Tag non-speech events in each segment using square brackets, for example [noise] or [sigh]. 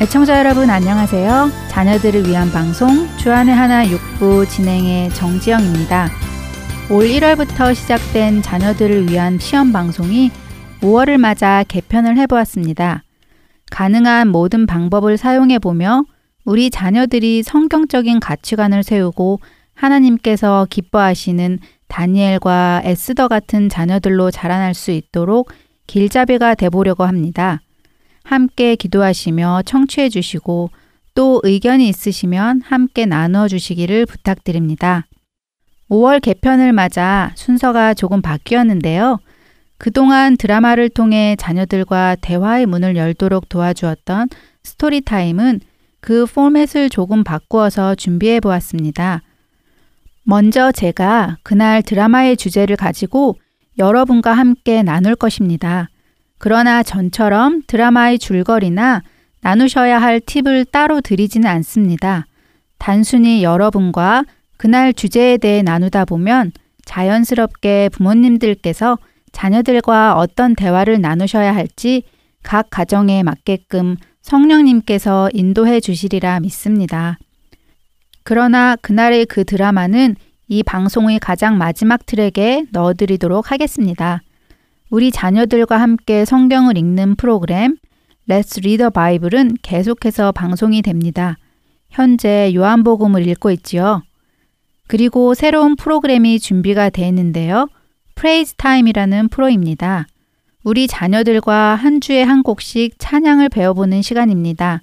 애청자 여러분 안녕하세요. 자녀들을 위한 방송 주안의 하나 육부 진행의 정지영입니다. 올 1월부터 시작된 자녀들을 위한 시험 방송이 5월을 맞아 개편을 해보았습니다. 가능한 모든 방법을 사용해 보며 우리 자녀들이 성경적인 가치관을 세우고 하나님께서 기뻐하시는 다니엘과 에스더 같은 자녀들로 자라날 수 있도록 길잡이가 되보려고 합니다. 함께 기도하시며 청취해 주시고 또 의견이 있으시면 함께 나누어 주시기를 부탁드립니다. 5월 개편을 맞아 순서가 조금 바뀌었는데요. 그동안 드라마를 통해 자녀들과 대화의 문을 열도록 도와주었던 스토리타임은 그 포맷을 조금 바꾸어서 준비해 보았습니다. 먼저 제가 그날 드라마의 주제를 가지고 여러분과 함께 나눌 것입니다. 그러나 전처럼 드라마의 줄거리나 나누셔야 할 팁을 따로 드리지는 않습니다. 단순히 여러분과 그날 주제에 대해 나누다 보면 자연스럽게 부모님들께서 자녀들과 어떤 대화를 나누셔야 할지 각 가정에 맞게끔 성령님께서 인도해 주시리라 믿습니다. 그러나 그날의 그 드라마는 이 방송의 가장 마지막 트랙에 넣어드리도록 하겠습니다. 우리 자녀들과 함께 성경을 읽는 프로그램 Let's Read the Bible은 계속해서 방송이 됩니다. 현재 요한복음을 읽고 있지요. 그리고 새로운 프로그램이 준비가 되어 있는데요. Praise Time이라는 프로입니다. 우리 자녀들과 한 주에 한 곡씩 찬양을 배워보는 시간입니다.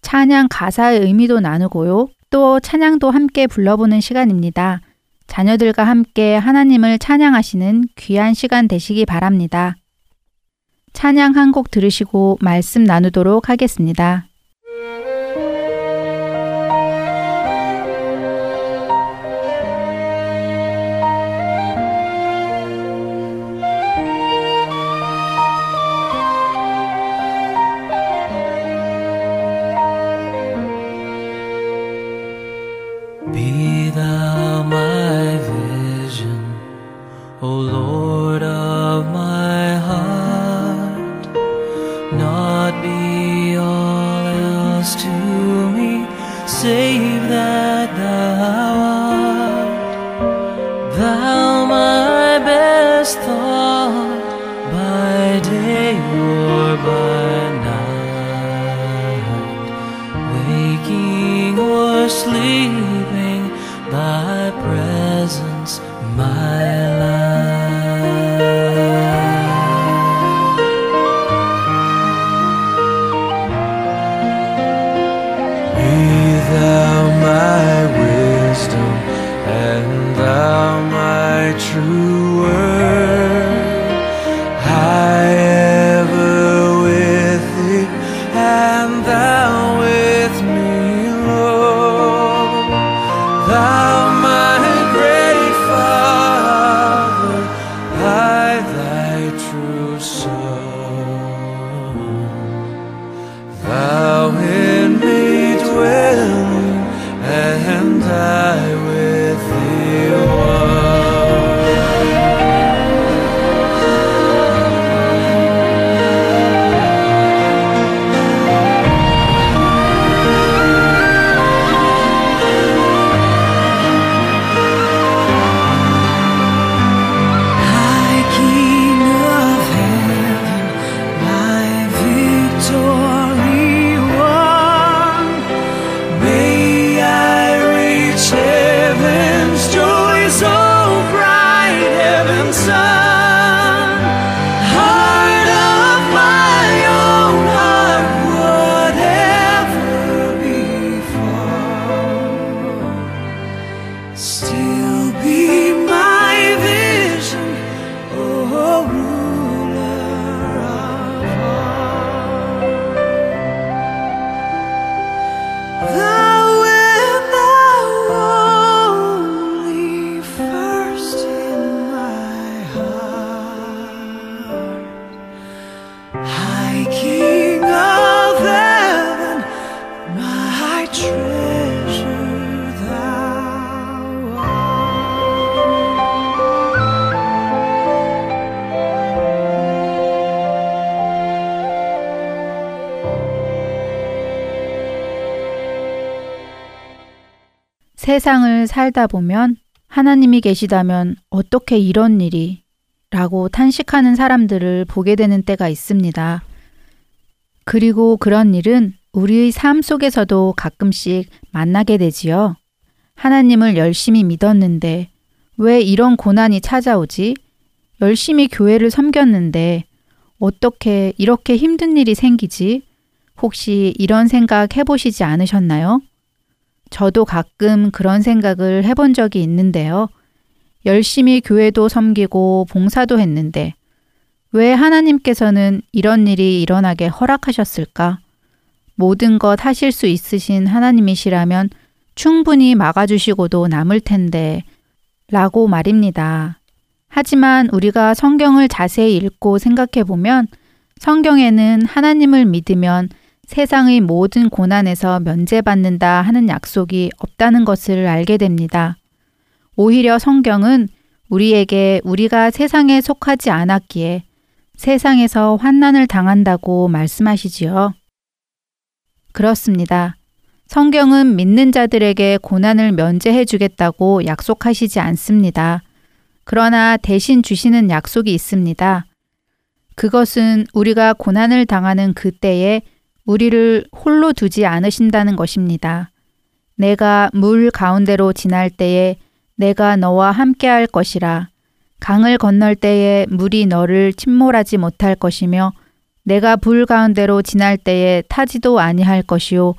찬양 가사의 의미도 나누고요. 또 찬양도 함께 불러보는 시간입니다. 자녀들과 함께 하나님을 찬양하시는 귀한 시간 되시기 바랍니다. 찬양 한 곡 들으시고 말씀 나누도록 하겠습니다. 살다 보면 하나님이 계시다면 어떻게 이런 일이 라고 탄식하는 사람들을 보게 되는 때가 있습니다. 그리고 그런 일은 우리의 삶 속에서도 가끔씩 만나게 되지요. 하나님을 열심히 믿었는데 왜 이런 고난이 찾아오지? 열심히 교회를 섬겼는데 어떻게 이렇게 힘든 일이 생기지? 혹시 이런 생각 해보시지 않으셨나요? 저도 가끔 그런 생각을 해본 적이 있는데요. 열심히 교회도 섬기고 봉사도 했는데 왜 하나님께서는 이런 일이 일어나게 허락하셨을까? 모든 것 하실 수 있으신 하나님이시라면 충분히 막아주시고도 남을 텐데 라고 말입니다. 하지만 우리가 성경을 자세히 읽고 생각해 보면 성경에는 하나님을 믿으면 세상의 모든 고난에서 면제받는다 하는 약속이 없다는 것을 알게 됩니다. 오히려 성경은 우리에게 우리가 세상에 속하지 않았기에 세상에서 환난을 당한다고 말씀하시지요. 그렇습니다. 성경은 믿는 자들에게 고난을 면제해 주겠다고 약속하시지 않습니다. 그러나 대신 주시는 약속이 있습니다. 그것은 우리가 고난을 당하는 그때에 우리를 홀로 두지 않으신다는 것입니다. 내가 물 가운데로 지날 때에 내가 너와 함께 할 것이라. 강을 건널 때에 물이 너를 침몰하지 못할 것이며 내가 불 가운데로 지날 때에 타지도 아니할 것이요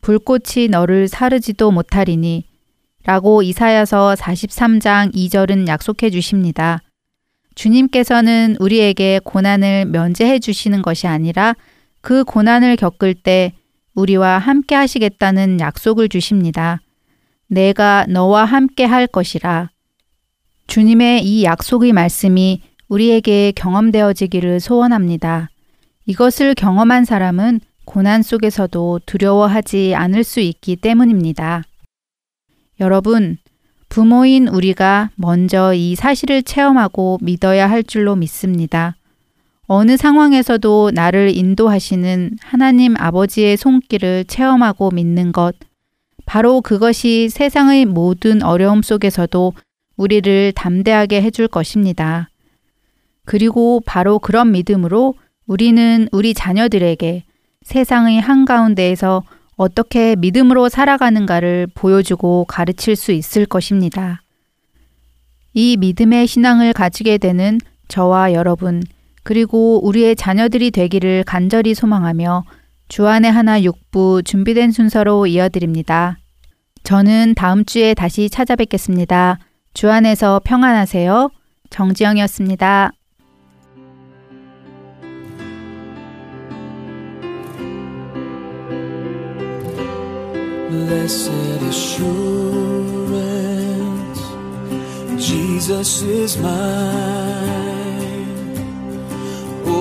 불꽃이 너를 사르지도 못하리니 라고 이사야서 43장 2절은 약속해 주십니다. 주님께서는 우리에게 고난을 면제해 주시는 것이 아니라 그 고난을 겪을 때 우리와 함께 하시겠다는 약속을 주십니다. 내가 너와 함께 할 것이라. 주님의 이 약속의 말씀이 우리에게 경험되어지기를 소원합니다. 이것을 경험한 사람은 고난 속에서도 두려워하지 않을 수 있기 때문입니다. 여러분, 부모인 우리가 먼저 이 사실을 체험하고 믿어야 할 줄로 믿습니다. 어느 상황에서도 나를 인도하시는 하나님 아버지의 손길을 체험하고 믿는 것, 바로 그것이 세상의 모든 어려움 속에서도 우리를 담대하게 해줄 것입니다. 그리고 바로 그런 믿음으로 우리는 우리 자녀들에게 세상의 한가운데에서 어떻게 믿음으로 살아가는가를 보여주고 가르칠 수 있을 것입니다. 이 믿음의 신앙을 가지게 되는 저와 여러분, 그리고 우리의 자녀들이 되기를 간절히 소망하며 주안의 하나 육부 준비된 순서로 이어드립니다. 저는 다음 주에 다시 찾아뵙겠습니다. 주안에서 평안하세요. 정지영이었습니다.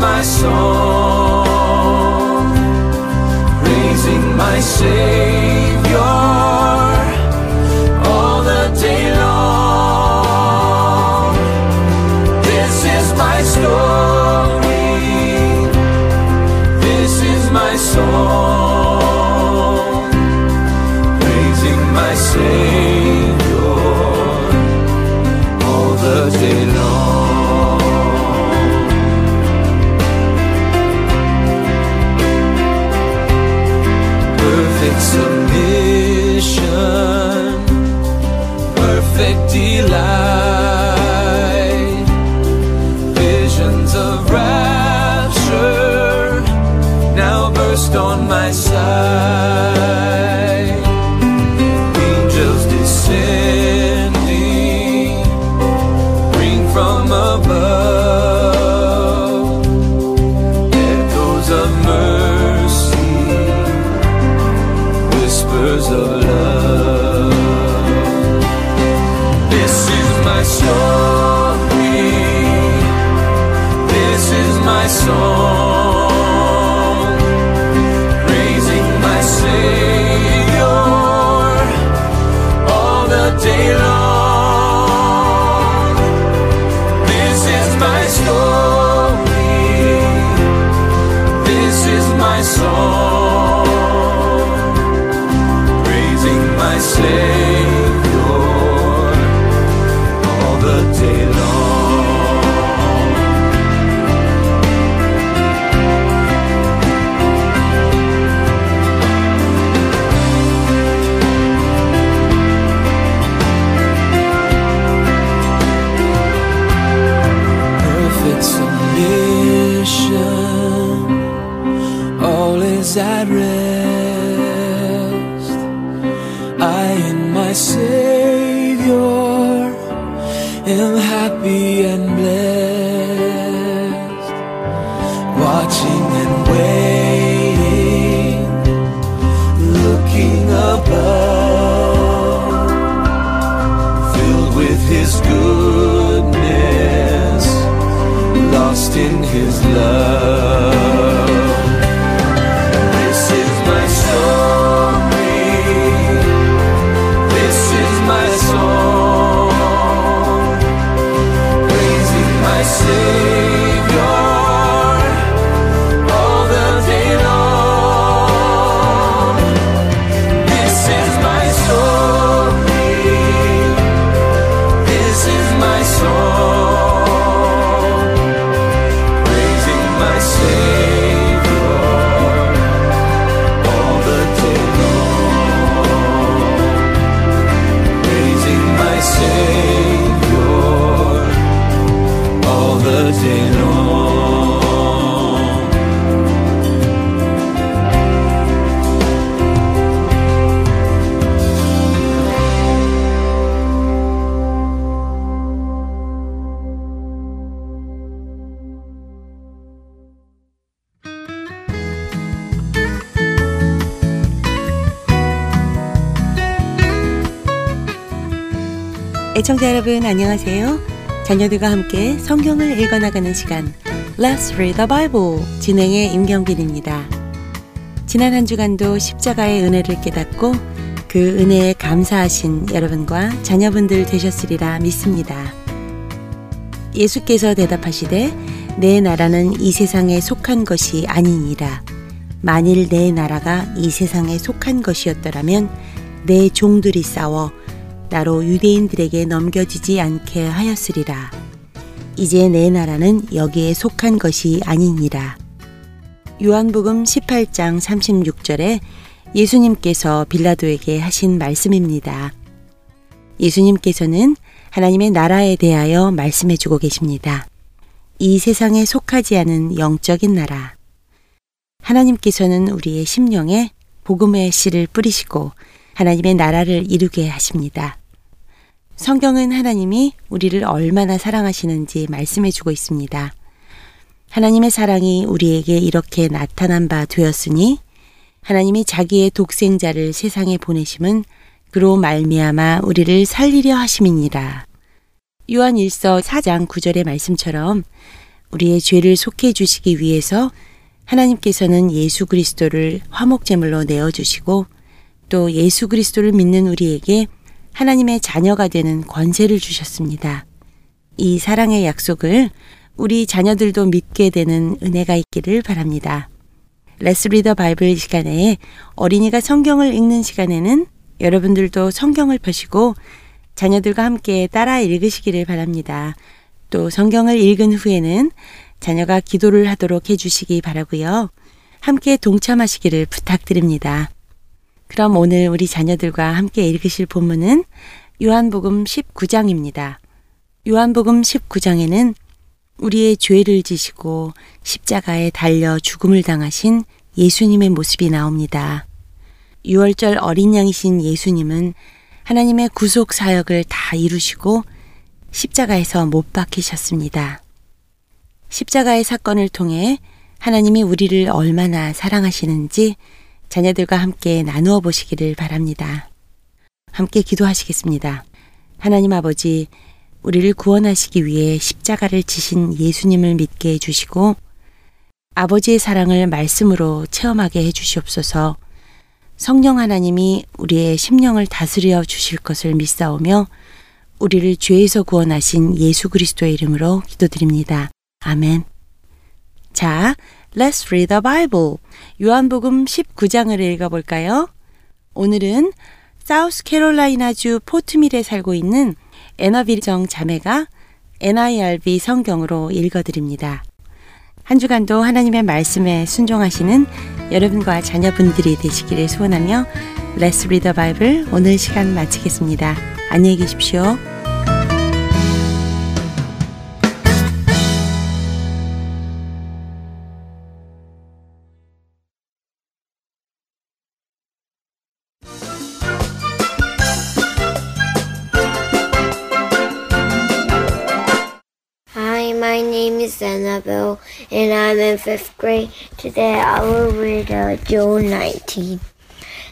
my song, praising my Savior am happy and blessed, watching and waiting, looking above, filled with His goodness, lost in His love. 애청자 여러분 안녕하세요. 자녀들과 함께 성경을 읽어나가는 시간 Let's Read the Bible 진행의 임경빈입니다. 지난 한 주간도 십자가의 은혜를 깨닫고 그 은혜에 감사하신 여러분과 자녀분들 되셨으리라 믿습니다. 예수께서 대답하시되 내 나라는 이 세상에 속한 것이 아니니라. 만일 내 나라가 이 세상에 속한 것이었더라면 내 종들이 싸워 나로 유대인들에게 넘겨지지 않게 하였으리라. 이제 내 나라는 여기에 속한 것이 아니니라. 요한복음 18장 36절에 예수님께서 빌라도에게 하신 말씀입니다. 예수님께서는 하나님의 나라에 대하여 말씀해 주고 계십니다. 이 세상에 속하지 않은 영적인 나라. 하나님께서는 우리의 심령에 복음의 씨를 뿌리시고 하나님의 나라를 이루게 하십니다. 성경은 하나님이 우리를 얼마나 사랑하시는지 말씀해 주고 있습니다. 하나님의 사랑이 우리에게 이렇게 나타난 바 되었으니 하나님이 자기의 독생자를 세상에 보내심은 그로 말미암아 우리를 살리려 하심이니라. 요한 1서 4장 9절의 말씀처럼 우리의 죄를 속해 주시기 위해서 하나님께서는 예수 그리스도를 화목제물로 내어 주시고 또 예수 그리스도를 믿는 우리에게 하나님의 자녀가 되는 권세를 주셨습니다. 이 사랑의 약속을 우리 자녀들도 믿게 되는 은혜가 있기를 바랍니다. 레스 리더 바이블 시간에 어린이가 성경을 읽는 시간에는 여러분들도 성경을 펴시고 자녀들과 함께 따라 읽으시기를 바랍니다. 또 성경을 읽은 후에는 자녀가 기도를 하도록 해주시기 바라고요. 함께 동참하시기를 부탁드립니다. 그럼 오늘 우리 자녀들과 함께 읽으실 본문은 요한복음 19장입니다. 요한복음 19장에는 우리의 죄를 지시고 십자가에 달려 죽음을 당하신 예수님의 모습이 나옵니다. 6월절 어린 양이신 예수님은 하나님의 구속 사역을 다 이루시고 십자가에서 못 박히셨습니다. 십자가의 사건을 통해 하나님이 우리를 얼마나 사랑하시는지 자녀들과 함께 나누어 보시기를 바랍니다. 함께 기도하시겠습니다. 하나님 아버지, 우리를 구원하시기 위해 십자가를 지신 예수님을 믿게 해주시고 아버지의 사랑을 말씀으로 체험하게 해주시옵소서 성령 하나님이 우리의 심령을 다스려 주실 것을 믿사오며 우리를 죄에서 구원하신 예수 그리스도의 이름으로 기도드립니다. 아멘. 자, Let's read the Bible. 요한복음 19장을 읽어볼까요? 오늘은 사우스캐롤라이나주 포트밀에 살고 있는 에너빌정 자매가 NIRV 성경으로 읽어드립니다. 한 주간도 하나님의 말씀에 순종하시는 여러분과 자녀분들이 되시기를 소원하며 Let's Read the Bible 오늘 시간 마치겠습니다. 안녕히 계십시오. And I'm in fifth grade. Today I will read uh, John 19.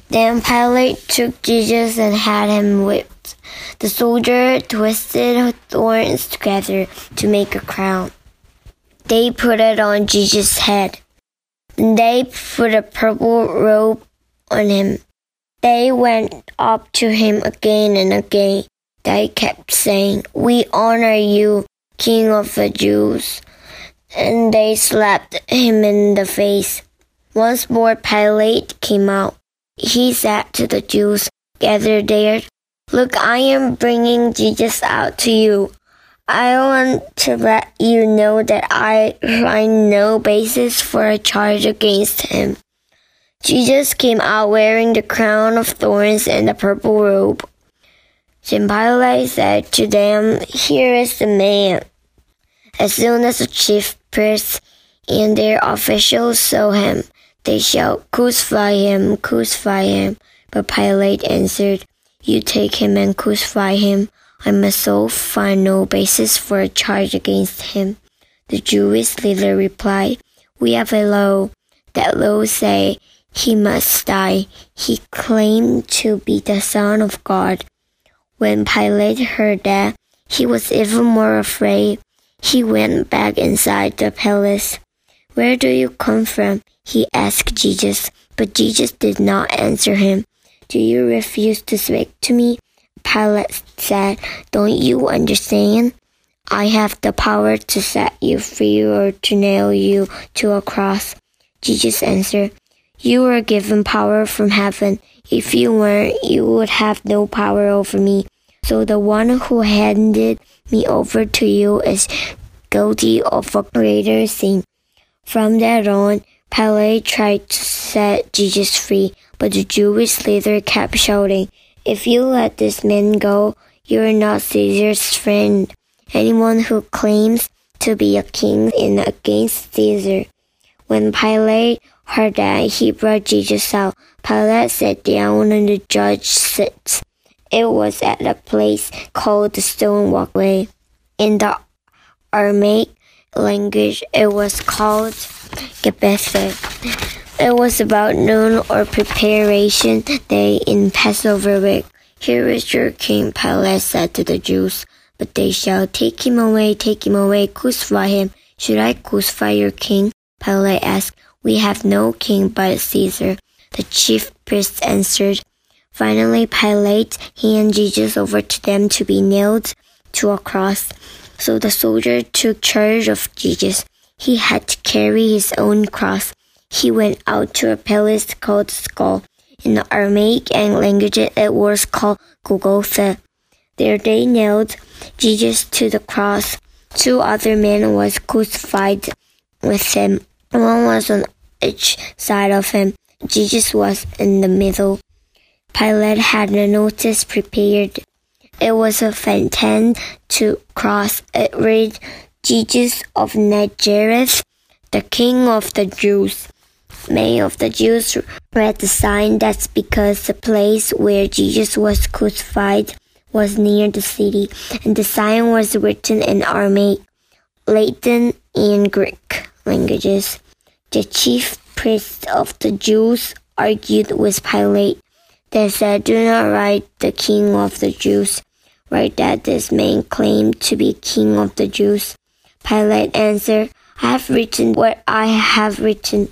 Then Pilate took Jesus and had him whipped. The soldier twisted thorns together to make a crown. They put it on Jesus' head. Then they put a purple robe on him. They went up to him again and again. They kept saying, We honor you, King of the Jews. And they slapped him in the face. Once more Pilate came out. He said to the Jews gathered there, Look, I am bringing Jesus out to you. I want to let you know that I find no basis for a charge against him. Jesus came out wearing the crown of thorns and the purple robe. Then Pilate said to them, Here is the man. As soon as the chief priests and their officials saw him, they shouted, Crucify him, crucify him. But Pilate answered, You take him and crucify him. I myself find no basis for a charge against him. The Jewish leader replied, We have a law. That law say he must die. He claimed to be the Son of God. When Pilate heard that, he was even more afraid. He went back inside the palace. Where do you come from? He asked Jesus, but Jesus did not answer him. Do you refuse to speak to me? Pilate said, Don't you understand? I have the power to set you free or to nail you to a cross. Jesus answered, You were given power from heaven. If you weren't, you would have no power over me. So the one who handed me over to you is guilty of a greater sin. From that on, Pilate tried to set Jesus free, but the Jewish leader kept shouting, If you let this man go, you are not Caesar's friend. Anyone who claims to be a king is against Caesar. When Pilate heard that, he brought Jesus out. Pilate sat down and the judge sits. It was at a place called the Stone Walkway. In the Aramaic language, it was called Gabbatha. It was about noon or preparation day in Passover week. Here is your king, Pilate said to the Jews. But they shall take him away, take him away, crucify him. Should I crucify your king? Pilate asked. We have no king but Caesar. The chief priests answered. Finally, Pilate handed Jesus over to them to be nailed to a cross. So the soldier took charge of Jesus. He had to carry his own cross. He went out to a place called Skull. In the Aramaic and language, it was called Golgotha. There they nailed Jesus to the cross. Two other men was crucified with him. One was on each side of him. Jesus was in the middle. Pilate had a notice prepared. It was a phantom to cross. It read, Jesus of Nazareth, the King of the Jews. Many of the Jews read the sign. That's because the place where Jesus was crucified was near the city, and the sign was written in Aramaic, Latin, and Greek languages. The chief priests of the Jews argued with Pilate. They said, Do not write the king of the Jews. Write that this man claimed to be king of the Jews. Pilate answered, I have written what I have written.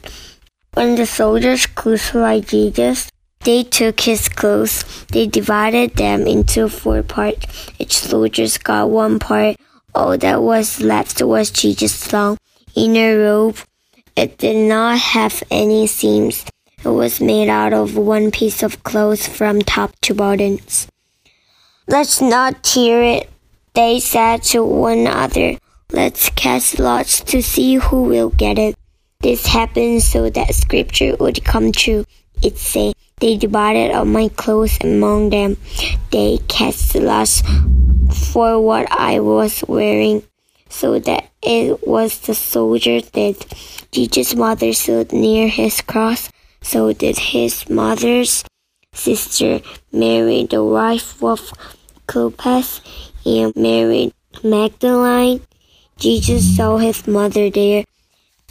When the soldiers crucified Jesus, they took his clothes. They divided them into four parts. Each soldier got one part. All that was left was Jesus' long inner robe. It did not have any seams. Was made out of one piece of cloth from top to bottoms. Let's not tear it, they said to one another. Let's cast lots to see who will get it. This happened so that scripture would come true. It said, They divided up my clothes among them. They cast lots for what I was wearing, so that it was the soldier that Jesus' mother stood near his cross. So did his mother's sister Mary, the wife of Clopas, and Mary Magdalene, Jesus saw his mother there.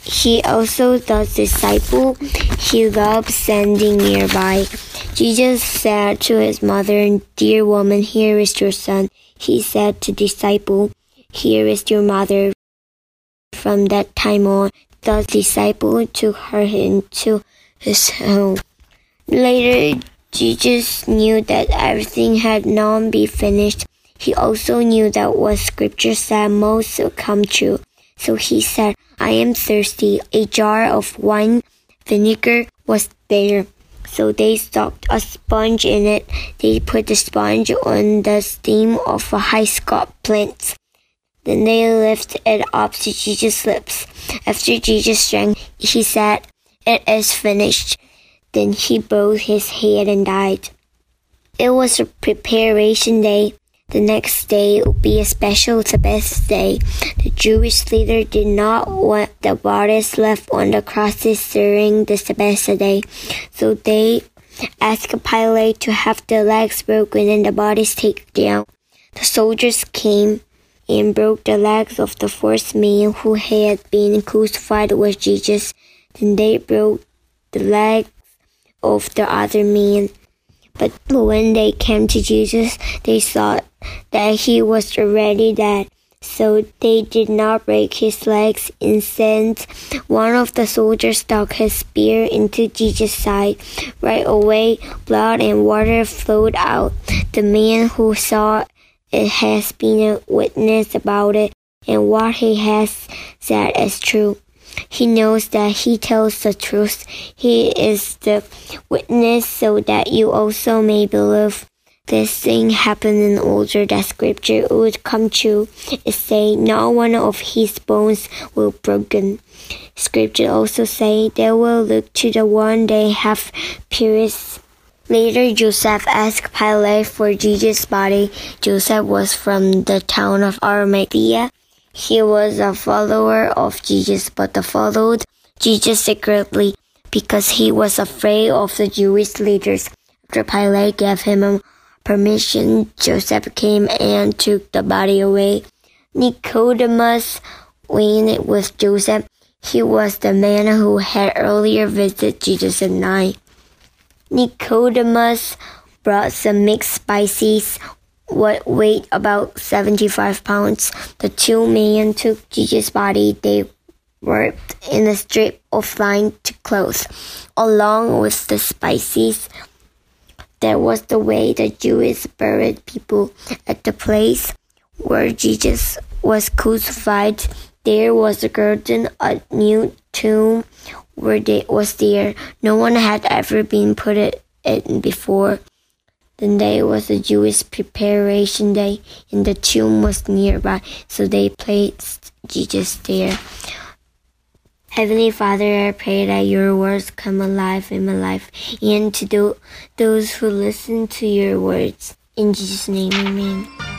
He also the disciple he loved standing nearby. Jesus said to his mother, Dear woman, here is your son. He said to disciple, Here is your mother. From that time on, the disciple took her into home. Later, Jesus knew that everything had not been finished. He also knew that what scripture said must come true. So he said, I am thirsty. A jar of wine vinegar was there. So they stuck a sponge in it. They put the sponge on the stem of a hyssop plant. Then they lifted it up to Jesus' lips. After Jesus drank, he said, It is finished. Then he bowed his head and died. It was a preparation day. The next day would be a special Sabbath day. The Jewish leader did not want the bodies left on the crosses during the Sabbath day, so they asked Pilate to have the legs broken and the bodies taken down. The soldiers came and broke the legs of the first man who had been crucified with Jesus. Then they broke the legs of the other man. But when they came to Jesus, they saw that he was already dead. So they did not break his legs. Instead, one of the soldiers stuck his spear into Jesus' side. Right away, blood and water flowed out. The man who saw it has been a witness about it, and what he has said is true. He knows that he tells the truth. He is the witness so that you also may believe. This thing happened in order that scripture would come true. It say, not one of his bones will broken. Scripture also say, they will look to the one they have pierced. Later, Joseph asked Pilate for Jesus' body. Joseph was from the town of Arimathea. He was a follower of Jesus, but followed Jesus secretly because he was afraid of the Jewish leaders. After Pilate gave him permission, Joseph came and took the body away. Nicodemus went with Joseph. He was the man who had earlier visited Jesus at night. Nicodemus brought some mixed spices, what weighed about 75 pounds. The two men took Jesus' body. They wrapped in a strip of linen to clothes, along with the spices. That was the way the Jews buried people at the place where Jesus was crucified. There was a garden, a new tomb where they was there. No one had ever been put it in before. The day was a Jewish preparation day, and the tomb was nearby, so they placed Jesus there. Heavenly Father, I pray that your words come alive in my life and to do, those who listen to your words. In Jesus' name, amen.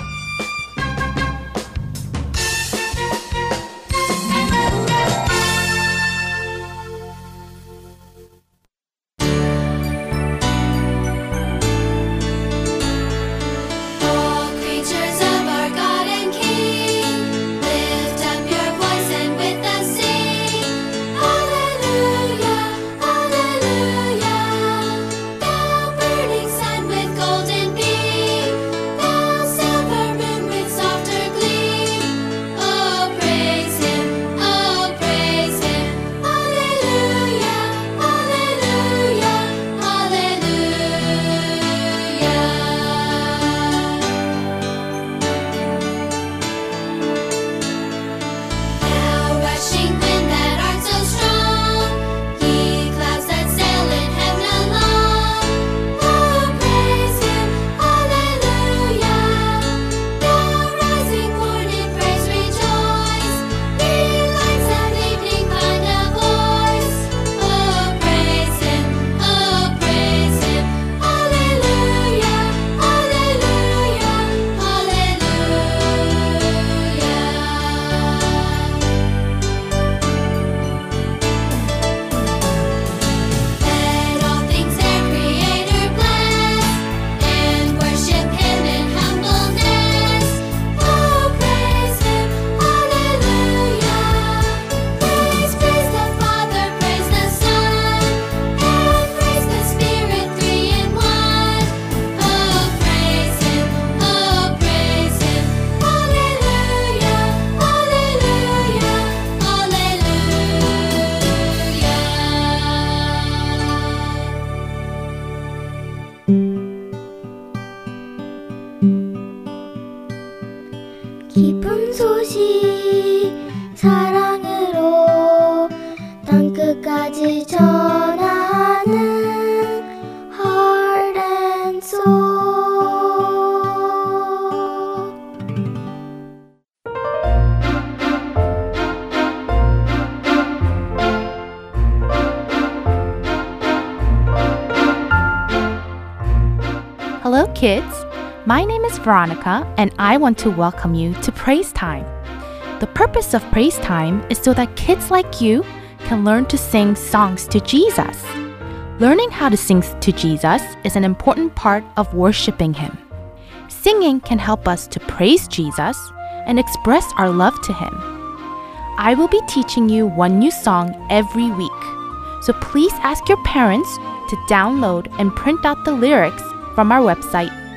Veronica, and I want to welcome you to Praise Time. The purpose of Praise Time is so that kids like you can learn to sing songs to Jesus. Learning how to sing to Jesus is an important part of worshiping Him. Singing can help us to praise Jesus and express our love to Him. I will be teaching you one new song every week. So please ask your parents to download and print out the lyrics from our website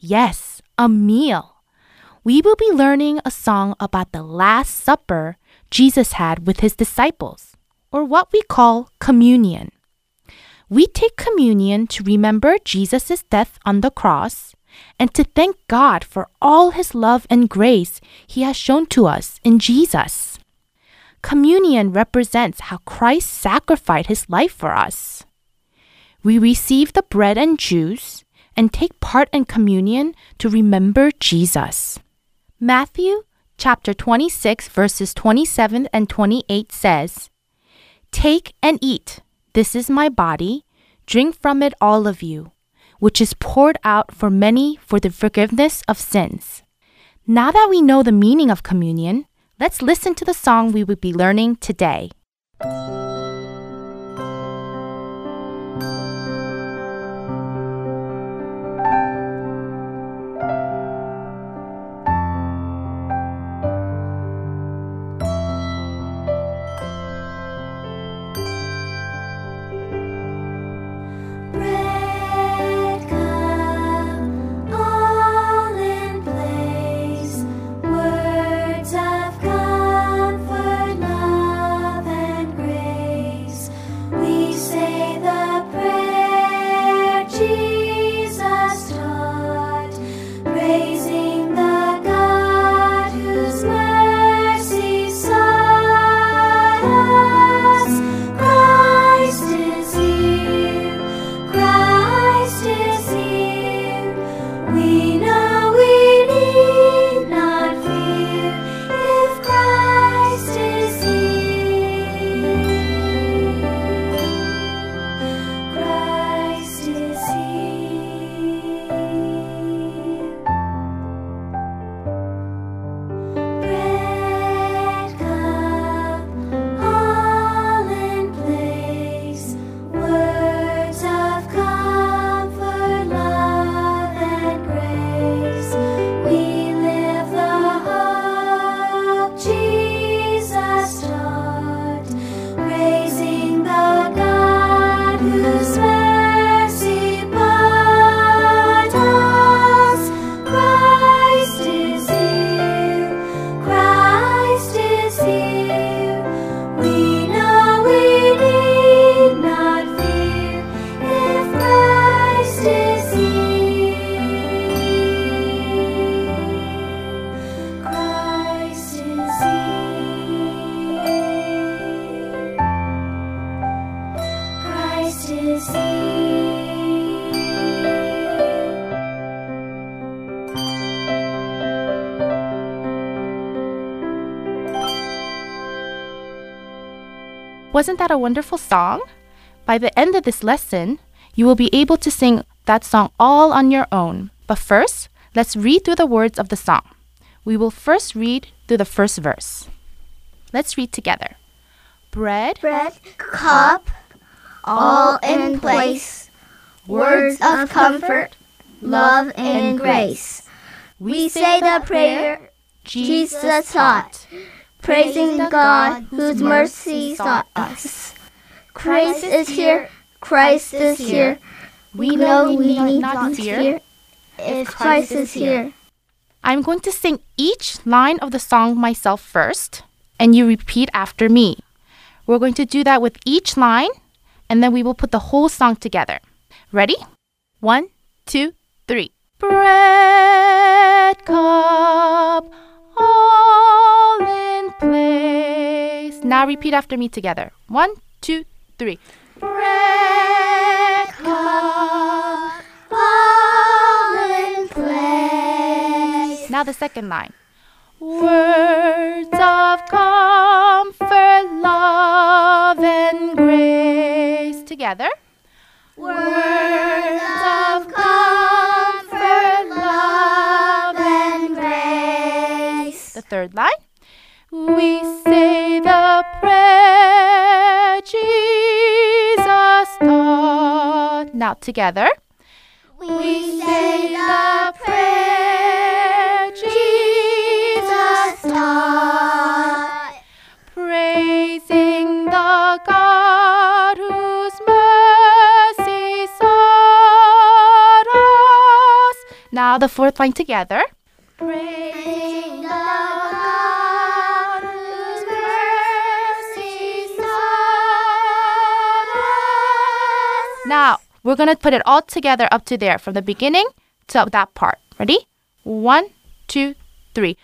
Yes, a meal. We will be learning a song about the Last Supper Jesus had with his disciples, or what we call communion. We take communion to remember Jesus' death on the cross and to thank God for all his love and grace he has shown to us in Jesus. Communion represents how Christ sacrificed his life for us. We receive the bread and juice and take part in communion to remember Jesus. Matthew chapter 26 verses 27 and 28 says, Take and eat. This is my body. Drink from it all of you, which is poured out for many for the forgiveness of sins. Now that we know the meaning of communion, let's listen to the song we will be learning today. Wasn't that a wonderful song? By the end of this lesson, you will be able to sing that song all on your own. But first, let's read through the words of the song. We will first read through the first verse. Let's read together. Bread, bread, cup, all in place. Words of comfort, love, and grace. We say the prayer Jesus taught, praising God whose mercy sought us. Christ is here, Christ is here. We know we need not fear if Christ is here. I'm going to sing each line of the song myself first, and you repeat after me. We're going to do that with each line, and then we will put the whole song together. Ready? One, two, three. Bread cup all in place. Now repeat after me together. One, two, three. Bread cup All in place. Now the second line. Words of comfort, love, and grace. Together. Words of comfort, love, and grace. The third line. We say the prayer Jesus taught. Now together. We say the prayer Jesus taught. Praising the God whose mercy sought us. Now the fourth line together. Praising Now we're gonna put it all together up to there from the beginning to that part. Ready? One, two, three.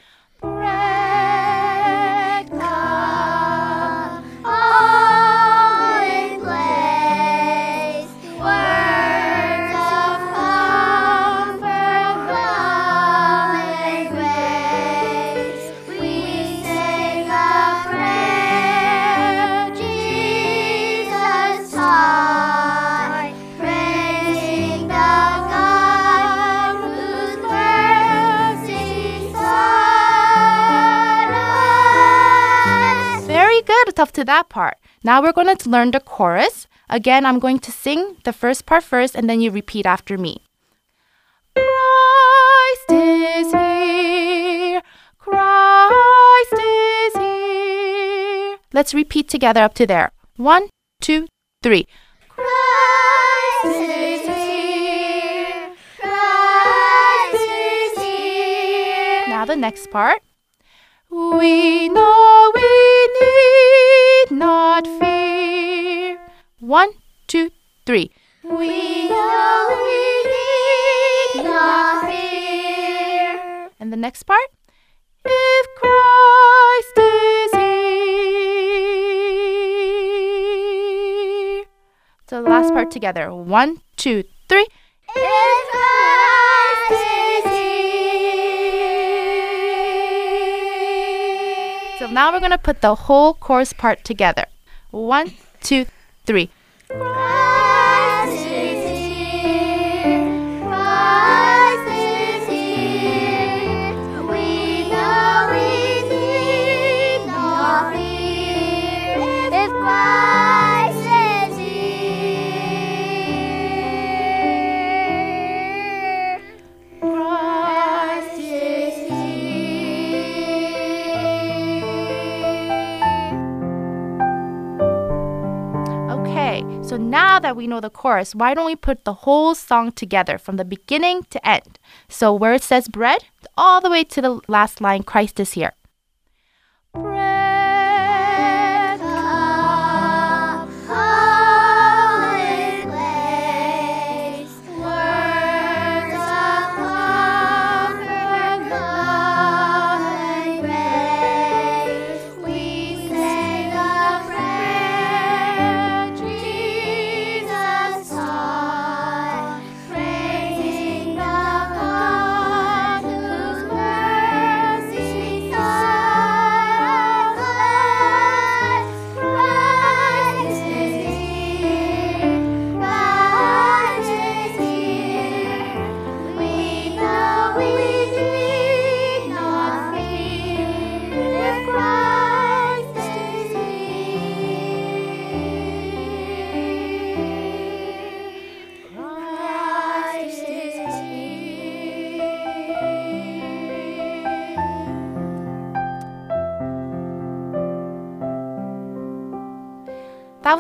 Up to that part. Now we're going to learn the chorus. Again, I'm going to sing the first part first and then you repeat after me. Christ is here. Christ is here. Let's repeat together up to there. One, two, three. Christ is here. Christ is here. Now the next part. We know we need not fear. One, two, three. We know we need not fear. And the next part. If Christ is here. So the last part together. One, two, three. If Christ is So now we're gonna put the whole chorus part together. One, two, three. Now that we know the chorus, why don't we put the whole song together from the beginning to end? So where it says bread, all the way to the last line, Christ is here.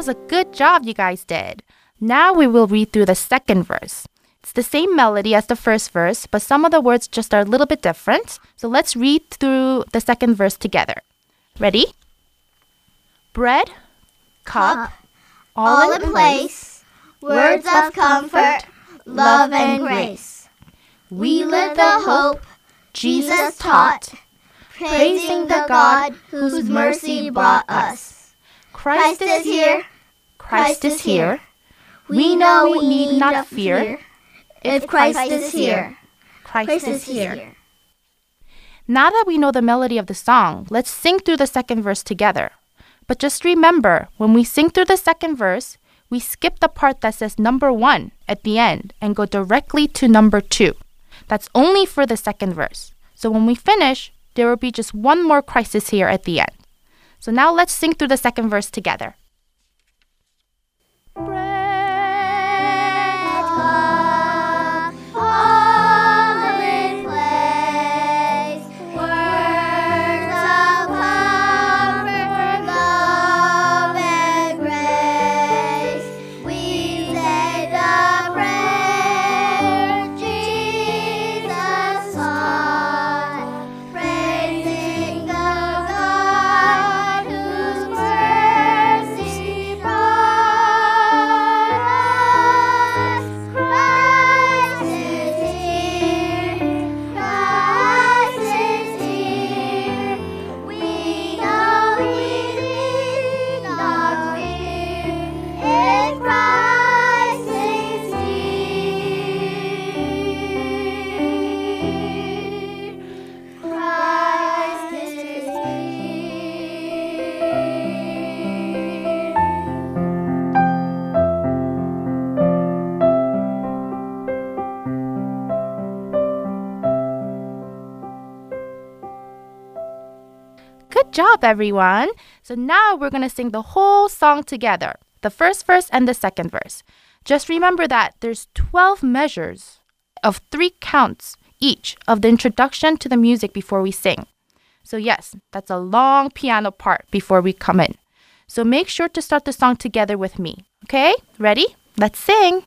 Was a good job you guys did. Now we will read through the second verse. It's the same melody as the first verse, but some of the words just are a little bit different. So let's read through the second verse together. Ready? Bread, cup, all in place, words of comfort, love and grace. We live the hope Jesus taught, praising the God whose mercy brought us. Christ is here, Christ is here. we know we need not fear. If Christ is here, Christ, is here. Now that we know the melody of the song, let's sing through the second verse together. But just remember, when we sing through the second verse, we skip the part that says number one at the end and go directly to number two. That's only for the second verse. So when we finish, there will be just one more Christ is here at the end. So now let's sing through the second verse together. Job, everyone. So now we're going to sing the whole song together the first verse and the second verse. Just remember that there's 12 measures of three counts each of the introduction to the music before we sing. So, yes, that's a long piano part before we come in. So, make sure to start the song together with me. Okay? Ready? Let's sing.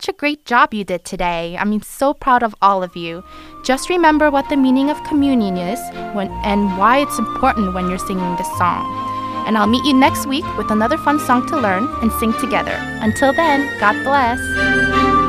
Such a great job you did today. I mean, so proud of all of you. Just remember what the meaning of communion is when, and why it's important when you're singing this song. And I'll meet you next week with another fun song to learn and sing together. Until then, God bless.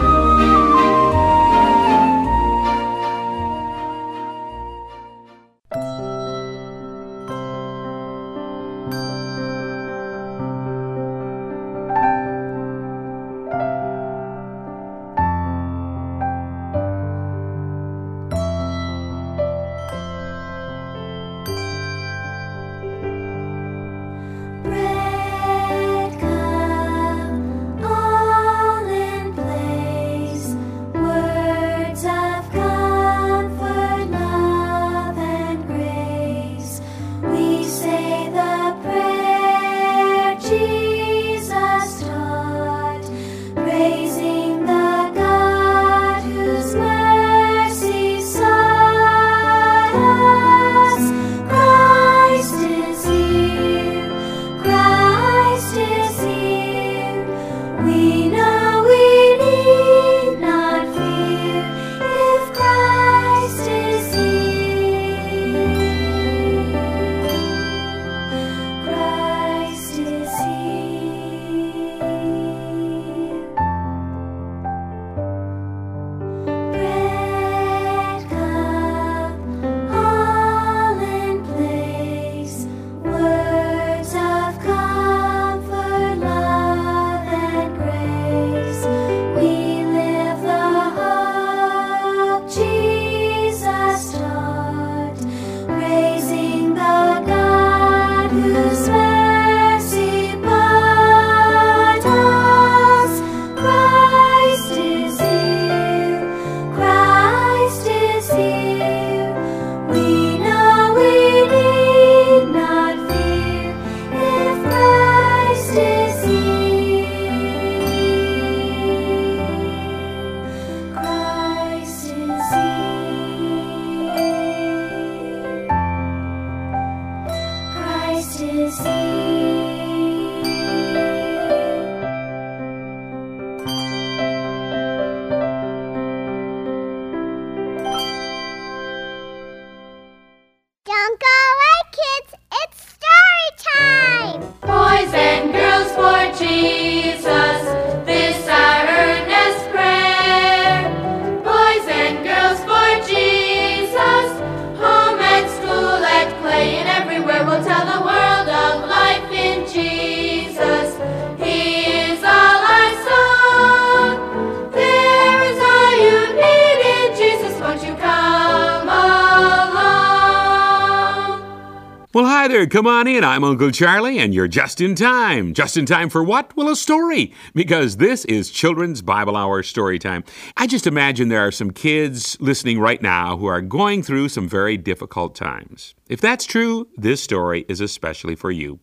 Hi there. Come on in. I'm Uncle Charlie, and you're just in time. Just in time for what? Well, a story. Because this is Children's Bible Hour Story Time. I just imagine there are some kids listening right now who are going through some very difficult times. If that's true, this story is especially for you.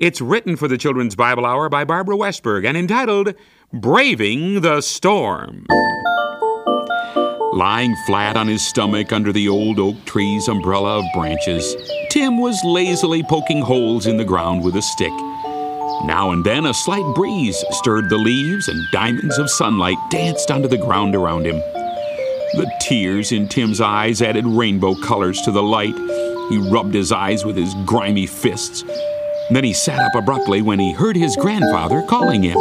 It's written for the Children's Bible Hour by Barbara Westberg and entitled Braving the Storm. Lying flat on his stomach under the old oak tree's umbrella of branches, Tim was lazily poking holes in the ground with a stick. Now and then a slight breeze stirred the leaves, and diamonds of sunlight danced onto the ground around him. The tears in Tim's eyes added rainbow colors to the light. He rubbed his eyes with his grimy fists. Then he sat up abruptly when he heard his grandfather calling him.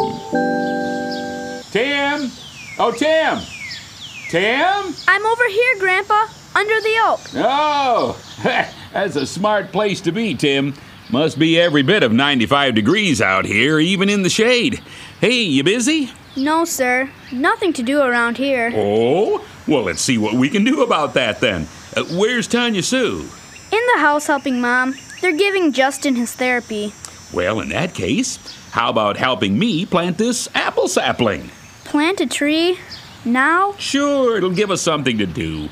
Tim! Oh, Tim! Tim? I'm over here, Grandpa, under the oak. Oh, [laughs] that's a smart place to be, Tim. Must be every bit of 95 degrees out here, even in the shade. Hey, you busy? No, sir. Nothing to do around here. Oh, well, let's see what we can do about that then. Uh, where's Tanya Sue? In the house helping Mom. They're giving Justin his therapy. Well, in that case, how about helping me plant this apple sapling? Plant a tree? Now? Sure, it'll give us something to do.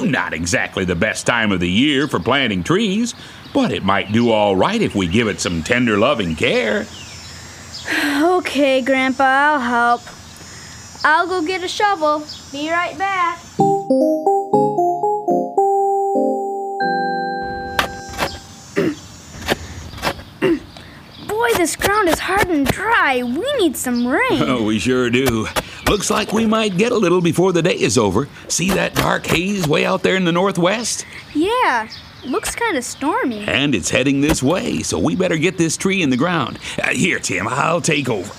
Not exactly the best time of the year for planting trees, but it might do all right if we give it some tender loving care. Okay, Grandpa, I'll help. I'll go get a shovel. Be right back. Boy, this ground is hard and dry. We need some rain. [laughs] Oh, we sure do. Looks like we might get a little before the day is over. See that dark haze way out there in the northwest? Yeah, looks kind of stormy. And it's heading this way, so we better get this tree in the ground. Uh, here, Tim, I'll take over.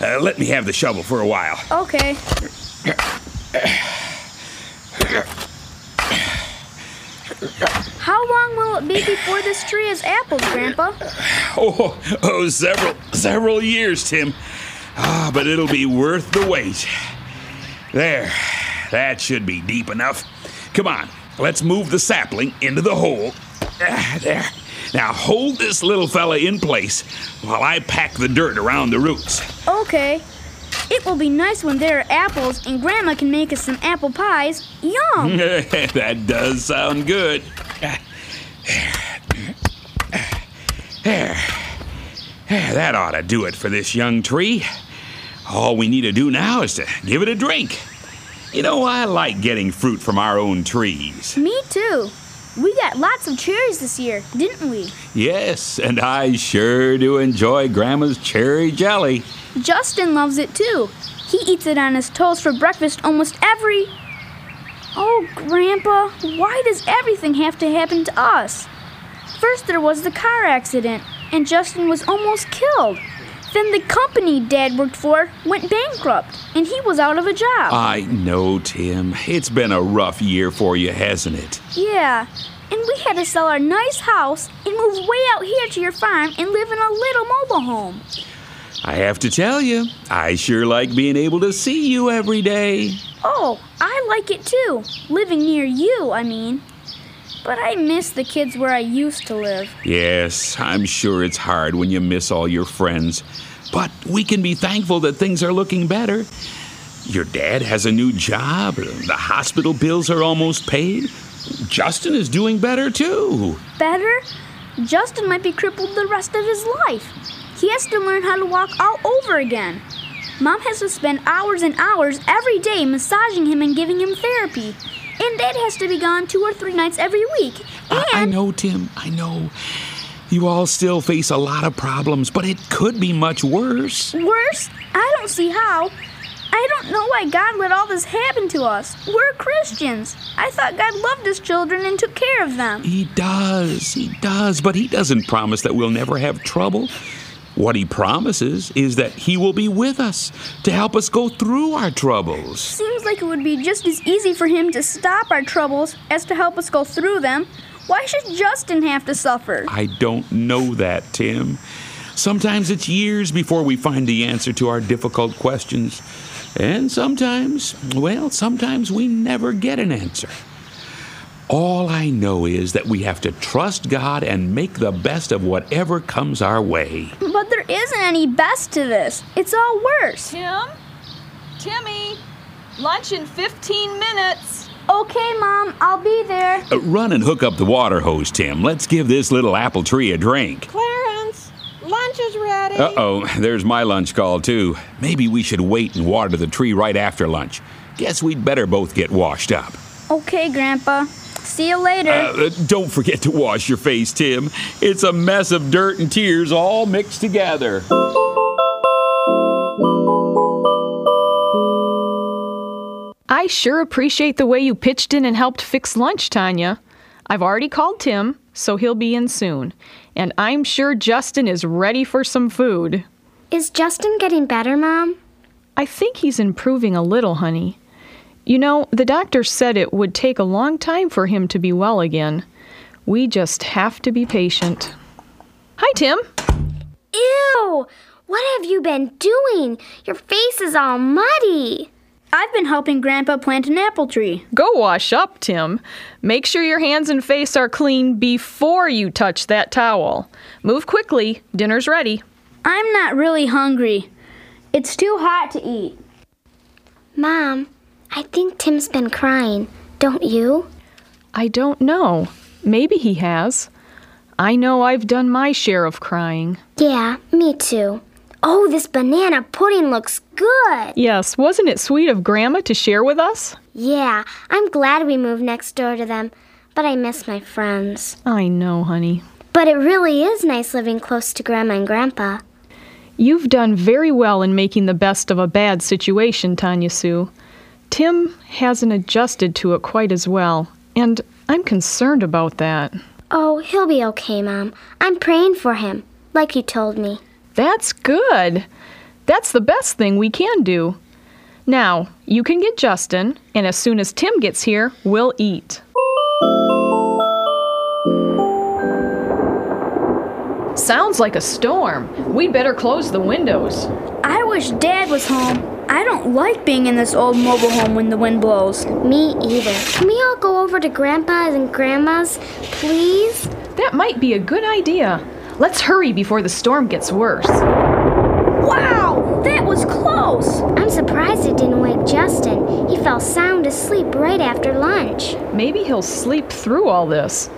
Uh, let me have the shovel for a while. Okay. How long will it be before this tree has apples, Grandpa? Oh, oh, several, several years, Tim. Ah, but it'll be worth the wait. There, that should be deep enough. Come on, let's move the sapling into the hole. Ah, there. Now hold this little fella in place while I pack the dirt around the roots. Okay. It will be nice when there are apples and Grandma can make us some apple pies. Yum! [laughs] that does sound good. There. There, That ought to do it for this young tree. All we need to do now is to give it a drink. You know, I like getting fruit from our own trees. Me too. We got lots of cherries this year, didn't we? Yes, and I sure do enjoy Grandma's cherry jelly. Justin loves it too. He eats it on his toast for breakfast almost every. Oh, Grandpa, why does everything have to happen to us? First, there was the car accident, and Justin was almost killed. Then, the company Dad worked for went bankrupt, and he was out of a job. I know, Tim. It's been a rough year for you, hasn't it? yeah, and we had to sell our nice house and move way out here to your farm and live in a little mobile home. I have to tell you, I sure like being able to see you every day. Oh, I like it too. Living near you, I mean. But I miss the kids where I used to live. Yes, I'm sure it's hard when you miss all your friends. But we can be thankful that things are looking better. Your dad has a new job, the hospital bills are almost paid. Justin is doing better too. Better? Justin might be crippled the rest of his life. He has to learn how to walk all over again. Mom has to spend hours and hours every day massaging him and giving him therapy. And Dad has to be gone two or three nights every week. And I, I know, Tim, I know. You all still face a lot of problems, but it could be much worse. worse, I don't see how. I don't know why God let all this happen to us. We're Christians. I thought God loved his children and took care of them. He does, he does, but he doesn't promise that we'll never have trouble. What he promises is that he will be with us to help us go through our troubles. Seems like it would be just as easy for him to stop our troubles as to help us go through them. Why should Justin have to suffer? I don't know that, Tim. Sometimes it's years before we find the answer to our difficult questions. And sometimes, well, sometimes we never get an answer. All I know is that we have to trust God and make the best of whatever comes our way. But there isn't any best to this. It's all worse. Tim? Timmy? Lunch in 15 minutes. Okay, Mom, I'll be there. Uh, run and hook up the water hose, Tim. Let's give this little apple tree a drink. Clarence, lunch is ready. Uh oh, there's my lunch call, too. Maybe we should wait and water the tree right after lunch. Guess we'd better both get washed up. Okay, Grandpa. See you later. Uh, uh, don't forget to wash your face, Tim. It's a mess of dirt and tears all mixed together. I sure appreciate the way you pitched in and helped fix lunch, Tanya. I've already called Tim, so he'll be in soon. And I'm sure Justin is ready for some food. Is Justin getting better, Mom? I think he's improving a little, honey. You know, the doctor said it would take a long time for him to be well again. We just have to be patient. Hi, Tim. Ew! What have you been doing? Your face is all muddy. I've been helping Grandpa plant an apple tree. Go wash up, Tim. Make sure your hands and face are clean before you touch that towel. Move quickly. Dinner's ready. I'm not really hungry. It's too hot to eat. Mom, I think Tim's been crying. Don't you? I don't know. Maybe he has. I know I've done my share of crying. Yeah, me too. Oh, this banana pudding looks good. Yes, wasn't it sweet of Grandma to share with us? Yeah, I'm glad we moved next door to them, but I miss my friends. I know, honey. But it really is nice living close to Grandma and Grandpa. You've done very well in making the best of a bad situation, Tanya Sue. Tim hasn't adjusted to it quite as well, and I'm concerned about that. Oh, he'll be okay, Mom. I'm praying for him, like you told me. That's good. That's the best thing we can do. Now, you can get Justin, and as soon as Tim gets here, we'll eat. Sounds like a storm. We'd better close the windows. I wish Dad was home. I don't like being in this old mobile home when the wind blows. Me either. Can we all go over to Grandpa's and Grandma's, please? That might be a good idea. Let's hurry before the storm gets worse. Wow, that was close. I'm surprised it didn't wake Justin. He fell sound asleep right after lunch. Maybe he'll sleep through all this.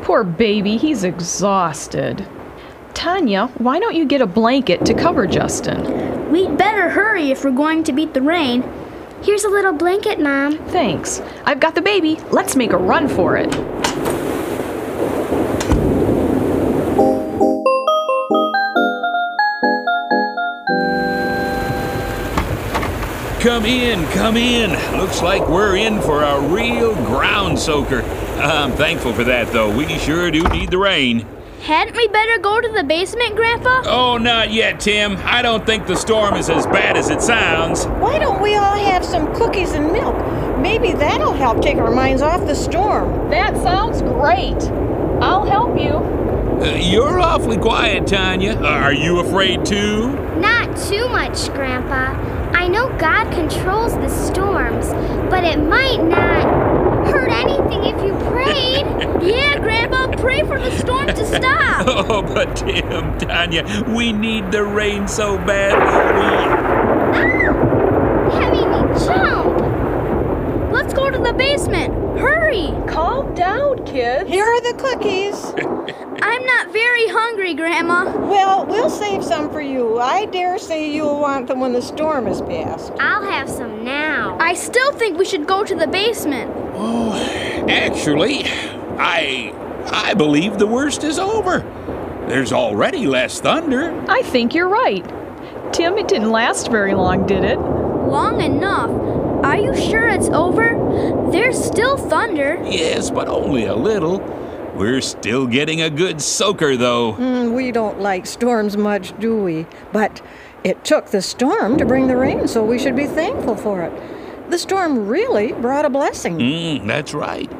Poor baby, he's exhausted. Tanya, why don't you get a blanket to cover Justin? We'd better hurry if we're going to beat the rain. Here's a little blanket, Mom. Thanks. I've got the baby. Let's make a run for it. Come in, come in. Looks like we're in for a real ground soaker. I'm thankful for that, though. We sure do need the rain. Hadn't we better go to the basement, Grandpa? Oh, not yet, Tim. I don't think the storm is as bad as it sounds. Why don't we all have some cookies and milk? Maybe that'll help take our minds off the storm. That sounds great. I'll help you. Uh, you're awfully quiet, Tanya. Are you afraid too? Not too much, Grandpa. I know God controls the storms, but it might not hurt anything if you prayed. [laughs] yeah, Grandpa, pray for the storm to stop. [laughs] Oh, but Tim, Tanya, we need the rain so bad. That made me jump. Let's go to the basement. Hurry. Calm down, kids. Here are the cookies. [laughs] I'm not very hungry, Grandma. well, we'll save some for you. I dare say you'll want them when the storm is past. I'll have some now. I still think we should go to the basement. Oh, actually, I I believe the worst is over. There's already less thunder. I think you're right. Tim, it didn't last very long, did it? Long enough. Are you sure it's over? There's still thunder. Yes, but only a little. We're still getting a good soaker, though. Mm, we don't like storms much, do we? But it took the storm to bring the rain, so we should be thankful for it. The storm really brought a blessing. Mm, that's right.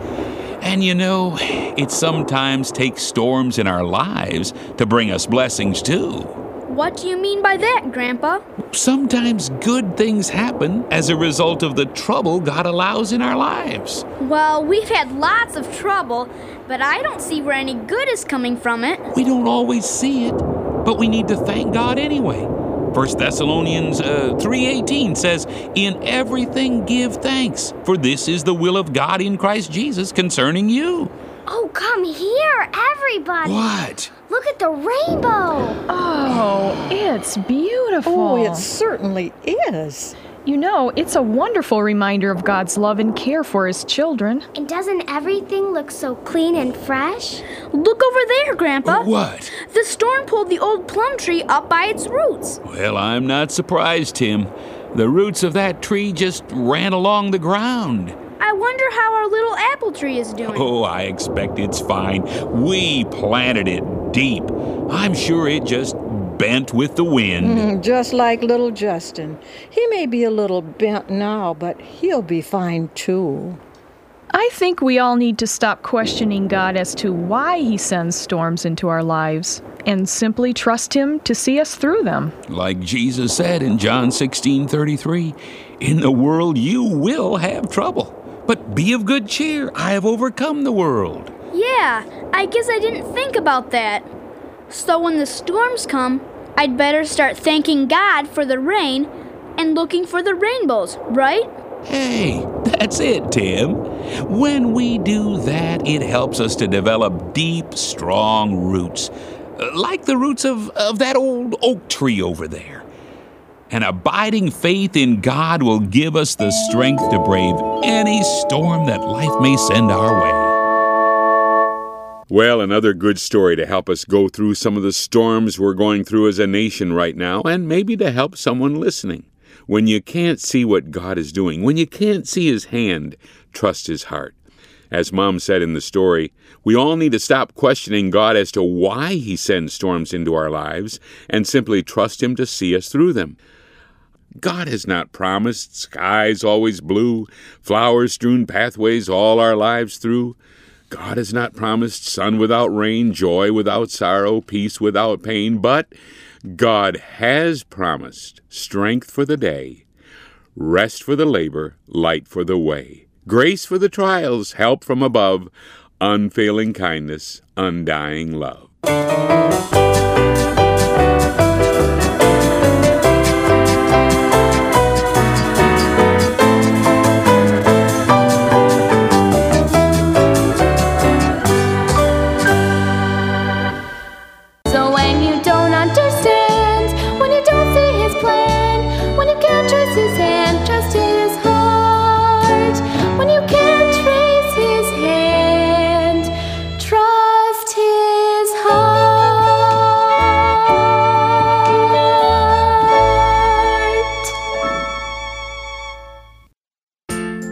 And you know, it sometimes takes storms in our lives to bring us blessings too. What do you mean by that, Grandpa? Sometimes good things happen as a result of the trouble God allows in our lives. Well, we've had lots of trouble, but I don't see where any good is coming from it. We don't always see it, but we need to thank God anyway. 1 Thessalonians uh, 3:18 says, "In everything give thanks, for this is the will of God in Christ Jesus concerning you." Oh, come here, everybody. What? Look at the rainbow. Oh, it's beautiful. Oh, it certainly is. You know, it's a wonderful reminder of God's love and care for His children. And doesn't everything look so clean and fresh? Look over there, Grandpa. What? The storm pulled the old plum tree up by its roots. Well, I'm not surprised, Tim. The roots of that tree just ran along the ground. I wonder how our little apple tree is doing. Oh, I expect it's fine. We planted it deep. I'm sure it just bent with the wind. Mm, just like little Justin. He may be a little bent now, but he'll be fine too. I think we all need to stop questioning God as to why He sends storms into our lives and simply trust Him to see us through them. Like Jesus said in John 16 33, in the world you will have trouble. But be of good cheer. I have overcome the world. Yeah, I guess I didn't think about that. So when the storms come, I'd better start thanking God for the rain and looking for the rainbows, right? Hey, that's it, Tim. When we do that, it helps us to develop deep, strong roots, uh, like the roots of, of that old oak tree over there. An abiding faith in God will give us the strength to brave any storm that life may send our way. Well, another good story to help us go through some of the storms we're going through as a nation right now, and maybe to help someone listening. When you can't see what God is doing, when you can't see His hand, trust His heart. As Mom said in the story, we all need to stop questioning God as to why He sends storms into our lives and simply trust Him to see us through them. God has not promised skies always blue, flowers strewn pathways all our lives through. God has not promised sun without rain, joy without sorrow, peace without pain, but God has promised strength for the day, rest for the labor, light for the way, grace for the trials, help from above, unfailing kindness, undying love.